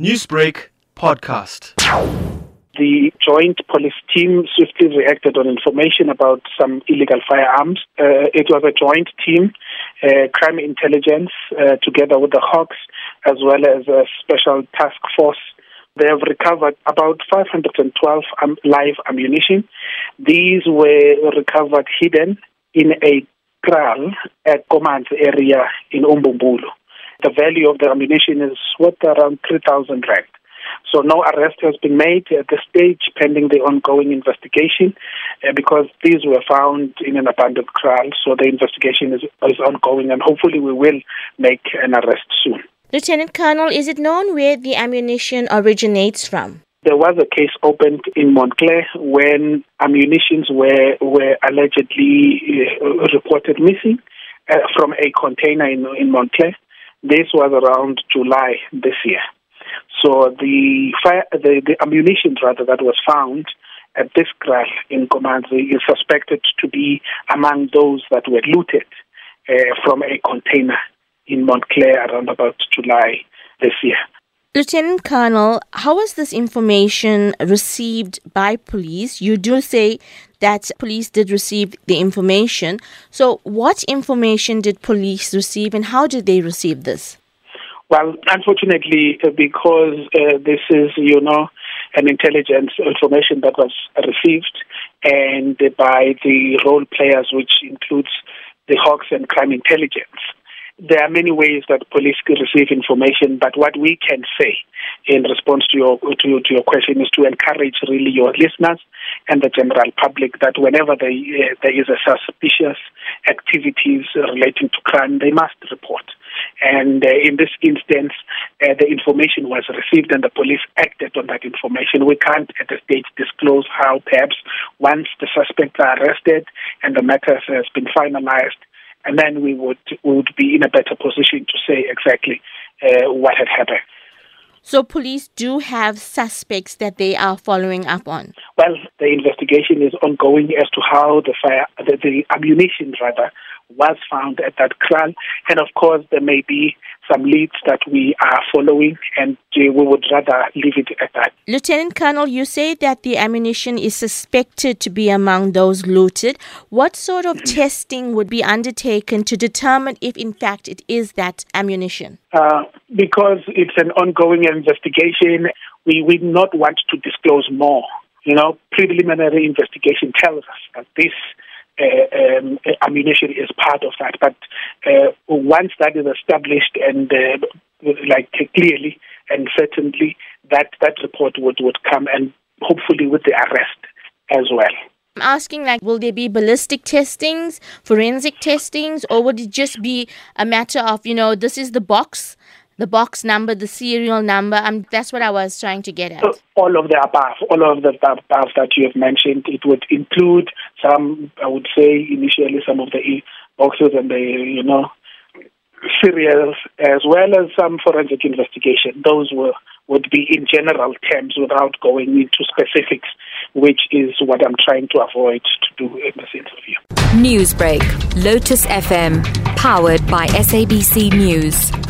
Newsbreak podcast. The joint police team swiftly reacted on information about some illegal firearms. Uh, it was a joint team, uh, crime intelligence, uh, together with the Hawks, as well as a special task force. They have recovered about 512 um, live ammunition. These were recovered hidden in a kraal at Command area in Umbumbulu. The value of the ammunition is worth around 3,000 rand. So no arrest has been made at this stage pending the ongoing investigation uh, because these were found in an abandoned kraal. So the investigation is, is ongoing and hopefully we will make an arrest soon. Lieutenant Colonel, is it known where the ammunition originates from? There was a case opened in Montclair when ammunitions were were allegedly uh, reported missing uh, from a container in, in Montclair. This was around July this year. So the fire, the, the ammunition rather that was found at this crash in Komanzi is suspected to be among those that were looted uh, from a container in Montclair around about July this year. Lieutenant Colonel, how was this information received by police? You do say that police did receive the information. So, what information did police receive and how did they receive this? Well, unfortunately, uh, because uh, this is, you know, an intelligence information that was received and by the role players, which includes the Hawks and crime intelligence. There are many ways that police receive information, but what we can say in response to your to, to your question is to encourage really your listeners and the general public that whenever they, uh, there is a suspicious activities relating to crime, they must report. And uh, in this instance, uh, the information was received and the police acted on that information. We can't at this stage disclose how perhaps once the suspects are arrested and the matter has been finalized, and then we would we would be in a better position to say exactly uh, what had happened. So police do have suspects that they are following up on. Well, the investigation is ongoing as to how the fire, the, the ammunition rather, was found at that kraal. And of course, there may be some leads that we are following, and we would rather leave it at that. Lieutenant Colonel, you say that the ammunition is suspected to be among those looted. What sort of mm-hmm. testing would be undertaken to determine if, in fact, it is that ammunition? Uh, because it's an ongoing investigation, we would not want to disclose more. You know, preliminary investigation tells us that this uh, um, ammunition is part of that. But uh, once that is established and uh, like clearly and certainly, that that report would would come and hopefully with the arrest as well. I'm asking, like, will there be ballistic testings, forensic testings, or would it just be a matter of, you know, this is the box, the box number, the serial number? Um, that's what I was trying to get at. All of the above, all of the above that you have mentioned, it would include some, I would say, initially some of the boxes and the, you know, serials, as well as some forensic investigation. Those were would be in general terms without going into specifics, which is what I'm trying to avoid to do in this interview. Newsbreak, Lotus FM, powered by SABC News.